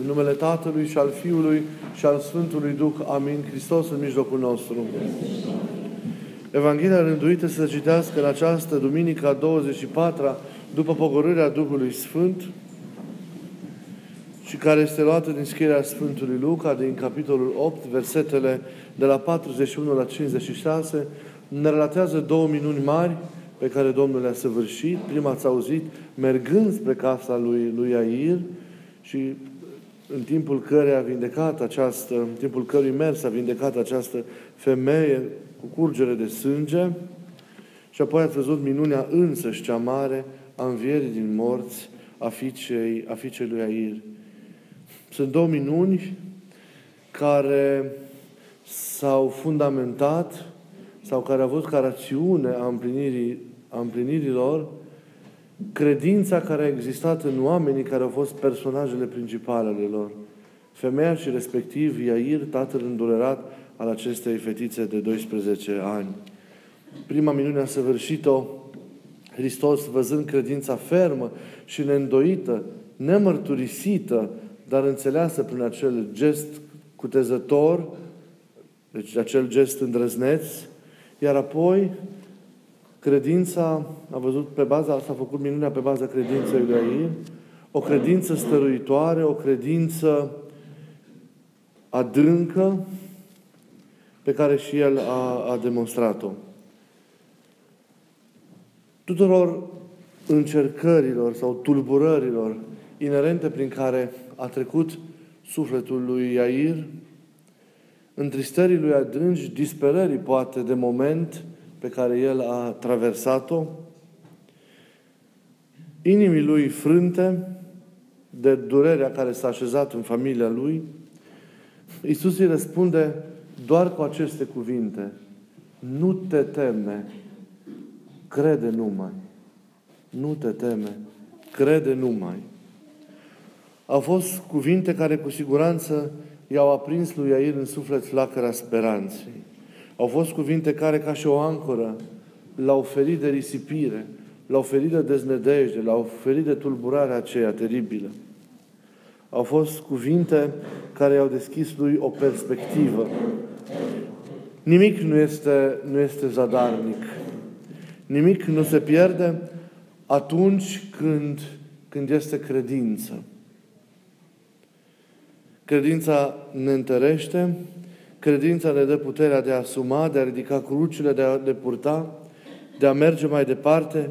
În numele Tatălui și al Fiului și al Sfântului Duh. Amin. Hristos în mijlocul nostru. Evanghelia rânduită să se citească în această duminică a 24-a după pogorârea Duhului Sfânt și care este luată din scrierea Sfântului Luca din capitolul 8, versetele de la 41 la 56, ne relatează două minuni mari pe care Domnul le-a săvârșit. Prima ați auzit, mergând spre casa lui, lui Air și în timpul care a vindecat această, în timpul cărui mers a vindecat această femeie cu curgere de sânge și apoi ați văzut minunea însăși cea mare a învierii din morți a fiicei, a fiicei lui Air. Sunt două minuni care s-au fundamentat sau care au avut ca rațiune a împlinirii, a împlinirilor credința care a existat în oamenii care au fost personajele principale ale lor. Femeia și respectiv Iair, tatăl îndurerat al acestei fetițe de 12 ani. Prima minune a săvârșit-o Hristos văzând credința fermă și neîndoită, nemărturisită, dar înțeleasă prin acel gest cutezător, deci acel gest îndrăzneț, iar apoi Credința, a văzut pe baza, s-a făcut minunea pe baza credinței lui Air, o credință stăruitoare, o credință adâncă pe care și el a, a demonstrat-o. Tuturor încercărilor sau tulburărilor inerente prin care a trecut sufletul lui Iair, întristării lui adânci, disperării poate de moment, pe care el a traversat-o, inimii lui frânte de durerea care s-a așezat în familia lui, Iisus îi răspunde doar cu aceste cuvinte. Nu te teme, crede numai. Nu te teme, crede numai. Au fost cuvinte care cu siguranță i-au aprins lui Iair în suflet flacăra speranței. Au fost cuvinte care, ca și o ancoră, l-au ferit de risipire, l-au ferit de deznădejde, l-au ferit de tulburarea aceea teribilă. Au fost cuvinte care i-au deschis lui o perspectivă. Nimic nu este, nu este zadarnic. Nimic nu se pierde atunci când, când este credință. Credința ne întărește, Credința ne dă puterea de a asuma, de a ridica crucile, de a le purta, de a merge mai departe,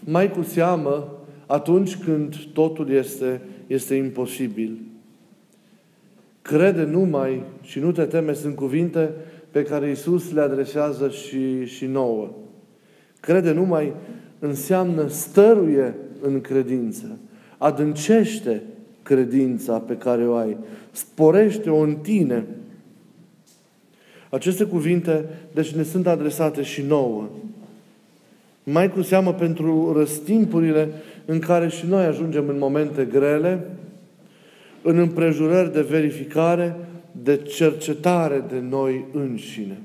mai cu seamă atunci când totul este, este imposibil. Crede numai și nu te teme sunt cuvinte pe care Isus le adresează și, și nouă. Crede numai înseamnă stăruie în credință, adâncește credința pe care o ai, sporește-o în tine, aceste cuvinte, deci, ne sunt adresate și nouă. Mai cu seamă pentru răstimpurile în care și noi ajungem în momente grele, în împrejurări de verificare, de cercetare de noi înșine.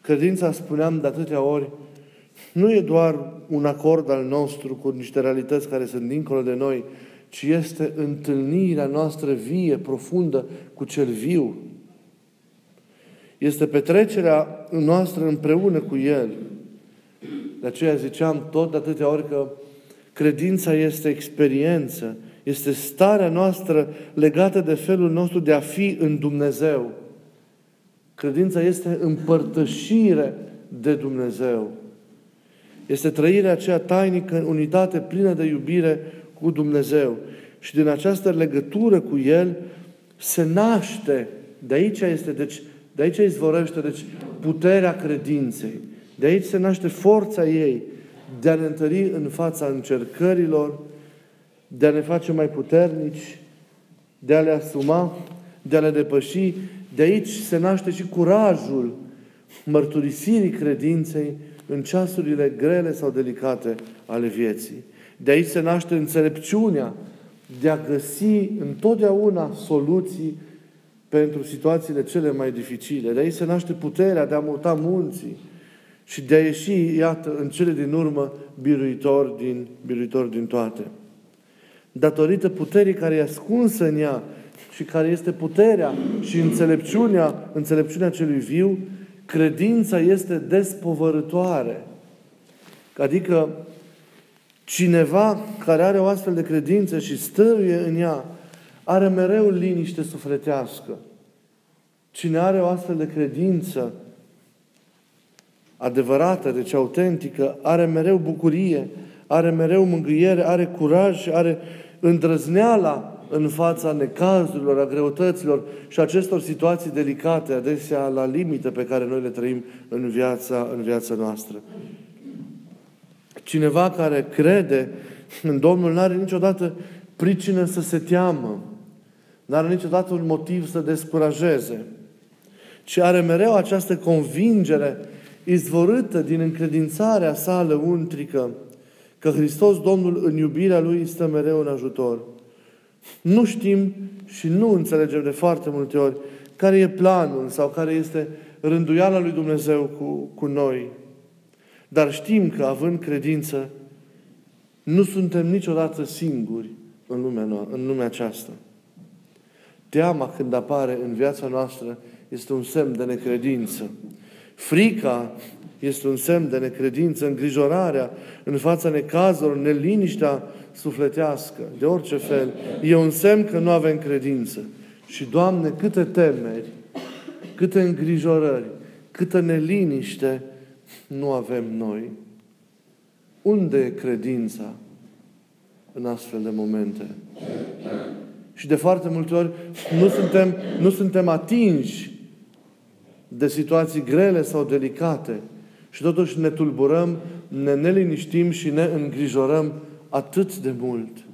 Credința, spuneam de atâtea ori, nu e doar un acord al nostru cu niște realități care sunt dincolo de noi, ci este întâlnirea noastră vie, profundă cu cel viu, este petrecerea noastră împreună cu El. De aceea ziceam tot de atâtea ori că credința este experiență, este starea noastră legată de felul nostru de a fi în Dumnezeu. Credința este împărtășire de Dumnezeu. Este trăirea aceea tainică în unitate plină de iubire cu Dumnezeu. Și din această legătură cu El se naște, de aici este, deci de aici izvorăște, deci, puterea credinței. De aici se naște forța ei de a ne întări în fața încercărilor, de a ne face mai puternici, de a le asuma, de a le depăși. De aici se naște și curajul mărturisirii credinței în ceasurile grele sau delicate ale vieții. De aici se naște înțelepciunea de a găsi întotdeauna soluții pentru situațiile cele mai dificile. De aici se naște puterea de a muta munții și de a ieși, iată, în cele din urmă, biruitor din, biruitor din toate. datorită puterii care e ascunsă în ea și care este puterea și înțelepciunea, înțelepciunea celui viu, credința este despovărătoare. Adică cineva care are o astfel de credință și stăruie în ea, are mereu liniște sufletească. Cine are o astfel de credință adevărată, deci autentică, are mereu bucurie, are mereu mângâiere, are curaj și are îndrăzneala în fața necazurilor, a greutăților și acestor situații delicate, adesea la limită pe care noi le trăim în viața, în viața noastră. Cineva care crede în Domnul nu are niciodată pricină să se teamă. Nu are niciodată un motiv să descurajeze. Ci are mereu această convingere izvorâtă din încredințarea sa lăuntrică că Hristos Domnul în iubirea Lui stă mereu în ajutor. Nu știm și nu înțelegem de foarte multe ori care e planul sau care este rânduiala lui Dumnezeu cu, cu noi. Dar știm că, având credință, nu suntem niciodată singuri în lumea, noastră, în lumea aceasta. Teama când apare în viața noastră este un semn de necredință. Frica este un semn de necredință, îngrijorarea în fața necazurilor, neliniștea sufletească, de orice fel, e un semn că nu avem credință. Și, Doamne, câte temeri, câte îngrijorări, câtă neliniște nu avem noi. Unde e credința în astfel de momente? Și de foarte multe ori nu suntem, nu suntem atinși de situații grele sau delicate și totuși ne tulburăm, ne neliniștim și ne îngrijorăm atât de mult.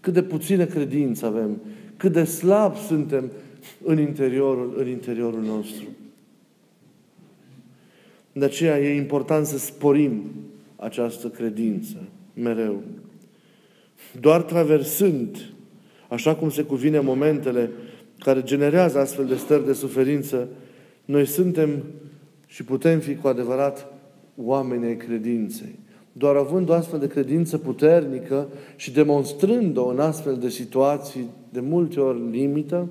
Cât de puțină credință avem, cât de slab suntem în interiorul, în interiorul nostru. De aceea e important să sporim această credință mereu. Doar traversând, așa cum se cuvine momentele care generează astfel de stări de suferință, noi suntem și putem fi cu adevărat oameni ai credinței. Doar având o astfel de credință puternică și demonstrând-o în astfel de situații de multe ori limită,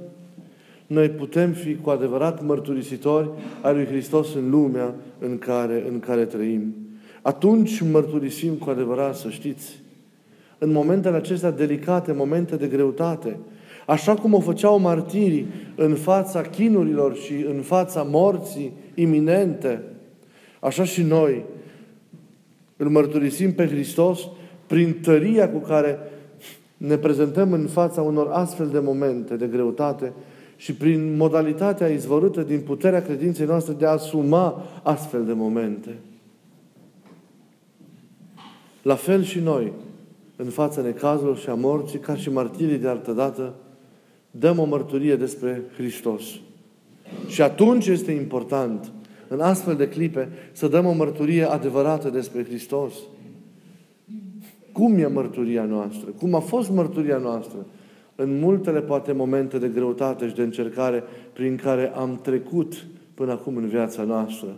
noi putem fi cu adevărat mărturisitori ai lui Hristos în lumea în care, în care trăim. Atunci mărturisim cu adevărat, să știți, în momentele acestea delicate, momente de greutate, așa cum o făceau martirii în fața chinurilor și în fața morții iminente, așa și noi îl mărturisim pe Hristos prin tăria cu care ne prezentăm în fața unor astfel de momente de greutate și prin modalitatea izvorâtă din puterea credinței noastre de a asuma astfel de momente. La fel și noi, în fața necazurilor și a morții, ca și martirii de altă dată, dăm o mărturie despre Hristos. Și atunci este important, în astfel de clipe, să dăm o mărturie adevărată despre Hristos. Cum e mărturia noastră? Cum a fost mărturia noastră? În multele, poate, momente de greutate și de încercare prin care am trecut până acum în viața noastră.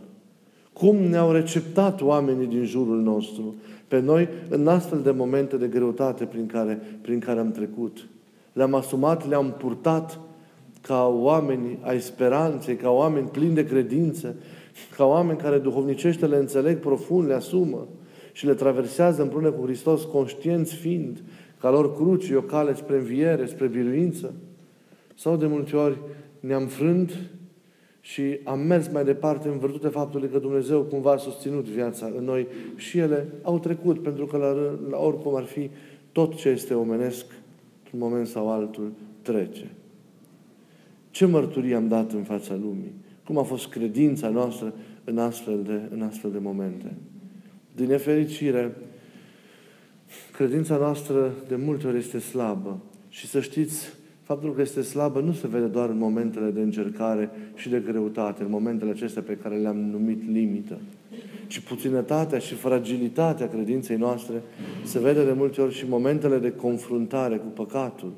Cum ne-au receptat oamenii din jurul nostru pe noi în astfel de momente de greutate prin care, prin care am trecut. Le-am asumat, le-am purtat ca oameni ai speranței, ca oameni plini de credință, ca oameni care duhovnicește le înțeleg profund, le asumă și le traversează împreună cu Hristos, conștienți fiind ca lor cruci e o cale spre înviere, spre biruință. Sau de multe ori ne-am frânt și am mers mai departe în virtutea faptului că Dumnezeu cumva a susținut viața în noi și ele au trecut, pentru că la, la oricum ar fi tot ce este omenesc, într-un moment sau altul, trece. Ce mărturie am dat în fața lumii? Cum a fost credința noastră în astfel de, în astfel de momente? Din nefericire, credința noastră de multe ori este slabă. Și să știți, faptul că este slabă nu se vede doar în momentele de încercare și de greutate, în momentele acestea pe care le-am numit limită, ci puținătatea și fragilitatea credinței noastre se vede de multe ori și în momentele de confruntare cu păcatul.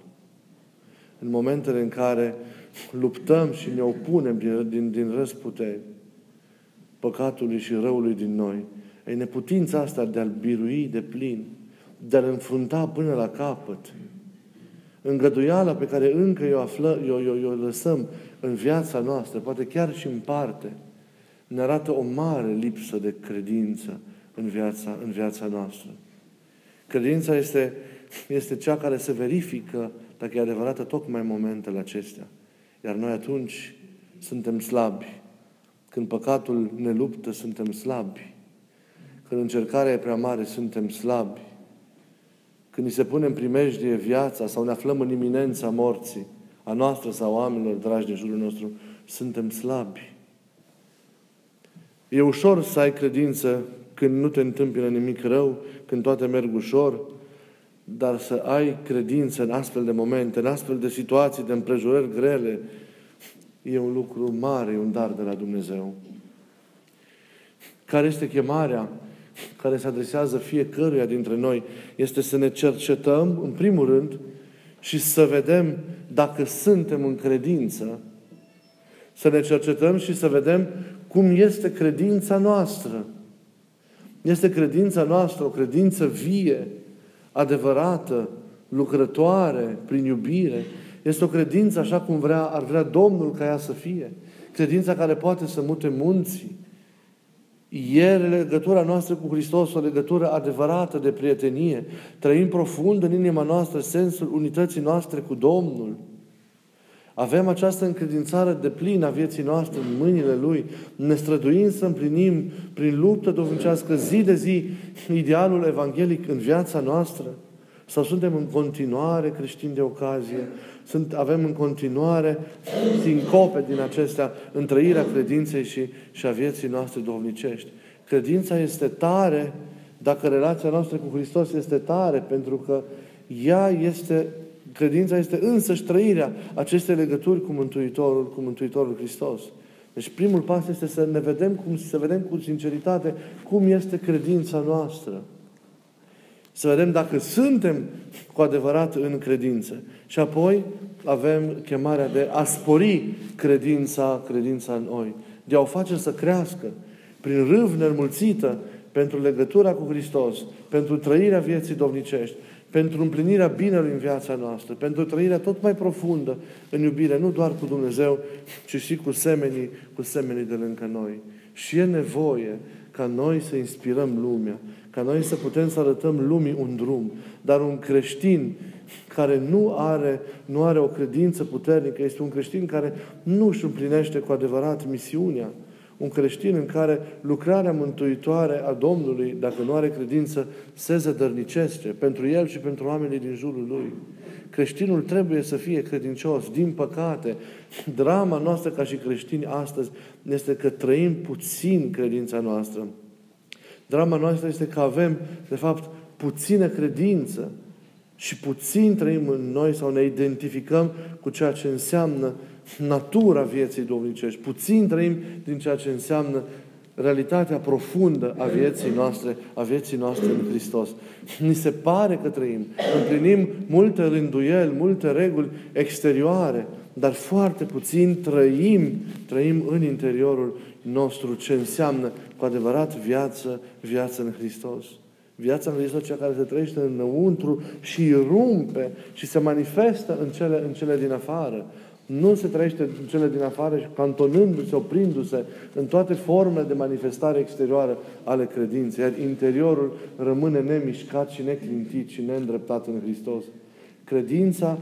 În momentele în care luptăm și ne opunem din, din, din răsputeri păcatului și răului din noi. Ei, neputința asta de a-L birui de plin, de a-L înfrunta până la capăt. Îngăduiala pe care încă o, află, o, o, o lăsăm în viața noastră, poate chiar și în parte, ne arată o mare lipsă de credință în viața, în viața noastră. Credința este, este cea care se verifică dacă e adevărată tocmai în momentele acestea. Iar noi atunci suntem slabi. Când păcatul ne luptă, suntem slabi. Când încercarea e prea mare, suntem slabi. Când ni se pune în primejdie viața sau ne aflăm în iminența morții, a noastră sau a oamenilor dragi de jurul nostru, suntem slabi. E ușor să ai credință când nu te întâmplă nimic rău, când toate merg ușor, dar să ai credință în astfel de momente, în astfel de situații, de împrejurări grele, e un lucru mare, e un dar de la Dumnezeu. Care este chemarea care se adresează fiecăruia dintre noi? Este să ne cercetăm, în primul rând, și să vedem dacă suntem în credință, să ne cercetăm și să vedem cum este credința noastră. Este credința noastră o credință vie, adevărată, lucrătoare, prin iubire. Este o credință așa cum vrea, ar vrea Domnul ca ea să fie. Credința care poate să mute munții. E legătura noastră cu Hristos o legătură adevărată de prietenie. Trăim profund în inima noastră sensul unității noastre cu Domnul. Avem această încredințare de plină a vieții noastre în mâinile Lui. Ne străduim să împlinim prin luptă duhovnicească zi de zi idealul evanghelic în viața noastră. Sau suntem în continuare creștini de ocazie? Sunt, avem în continuare sincope din acestea în trăirea credinței și, și a vieții noastre duhovnicești. Credința este tare dacă relația noastră cu Hristos este tare, pentru că ea este Credința este însăși trăirea acestei legături cu Mântuitorul, cu Mântuitorul Hristos. Deci primul pas este să ne vedem, cum, să vedem cu sinceritate cum este credința noastră. Să vedem dacă suntem cu adevărat în credință. Și apoi avem chemarea de a spori credința, credința în noi. De a o face să crească prin râv înmulțită pentru legătura cu Hristos, pentru trăirea vieții domnicești, pentru împlinirea binelui în viața noastră, pentru trăirea tot mai profundă în iubire, nu doar cu Dumnezeu, ci și cu semenii, cu semenii de lângă noi. Și e nevoie ca noi să inspirăm lumea, ca noi să putem să arătăm lumii un drum. Dar un creștin care nu are, nu are o credință puternică, este un creștin care nu își împlinește cu adevărat misiunea un creștin în care lucrarea mântuitoare a Domnului, dacă nu are credință, se zădărnicește pentru el și pentru oamenii din jurul lui. Creștinul trebuie să fie credincios. Din păcate, drama noastră ca și creștini astăzi este că trăim puțin credința noastră. Drama noastră este că avem, de fapt, puțină credință și puțin trăim în noi sau ne identificăm cu ceea ce înseamnă natura vieții domnicești. Puțin trăim din ceea ce înseamnă realitatea profundă a vieții noastre, a vieții noastre în Hristos. Ni se pare că trăim, împlinim multe rânduieli, multe reguli exterioare, dar foarte puțin trăim, trăim în interiorul nostru ce înseamnă cu adevărat viață, viață în Hristos. Viața în Hristos, cea care se trăiește înăuntru și rumpe și se manifestă în cele, în cele din afară. Nu se trăiește în cele din afară și cantonându-se, oprindu-se în toate formele de manifestare exterioară ale credinței, iar interiorul rămâne nemișcat și neclintit și neîndreptat în Hristos. Credința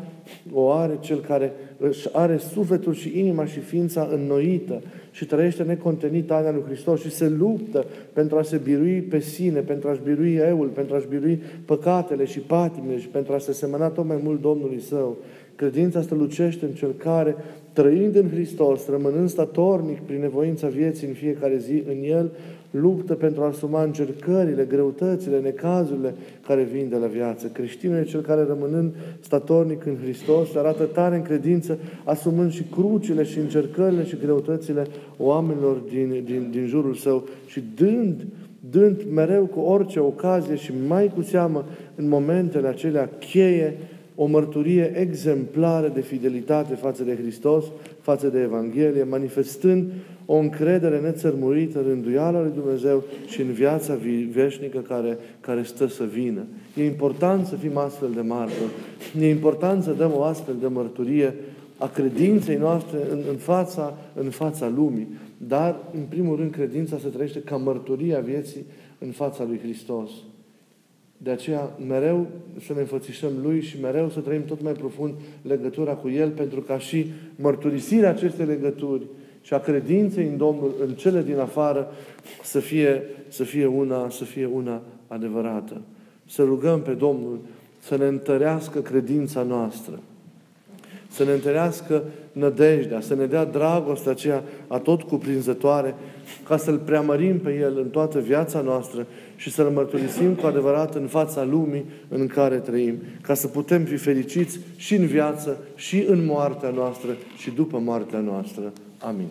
o are cel care își are sufletul și inima și ființa înnoită și trăiește necontenit ania lui Hristos și se luptă pentru a se birui pe sine, pentru a-și birui eul, pentru a-și birui păcatele și patimile și pentru a se semăna tot mai mult Domnului Său. Credința strălucește în cel care, trăind în Hristos, rămânând statornic prin nevoința vieții în fiecare zi în El, luptă pentru a asuma încercările, greutățile, necazurile care vin de la viață. Creștinul e cel care, rămânând statornic în Hristos, se arată tare în credință, asumând și crucile și încercările și greutățile oamenilor din, din, din jurul său și dând dând mereu cu orice ocazie și mai cu seamă în momentele acelea cheie o mărturie exemplară de fidelitate față de Hristos, față de Evanghelie, manifestând o încredere nețărmurită în rânduiala lui Dumnezeu și în viața veșnică care, care stă să vină. E important să fim astfel de martori. E important să dăm o astfel de mărturie a credinței noastre în, în, fața, în fața lumii. Dar, în primul rând, credința se trăiește ca mărturia vieții în fața lui Hristos. De aceea, mereu să ne înfățișăm Lui și mereu să trăim tot mai profund legătura cu El, pentru ca și mărturisirea acestei legături și a credinței în Domnul, în cele din afară, să fie, să fie, una, să fie una adevărată. Să rugăm pe Domnul să ne întărească credința noastră, să ne întărească nădejdea, să ne dea dragostea aceea tot cuprinzătoare, ca să-L preamărim pe El în toată viața noastră și să-L mărturisim cu adevărat în fața lumii în care trăim, ca să putem fi fericiți și în viață, și în moartea noastră, și după moartea noastră. Amin.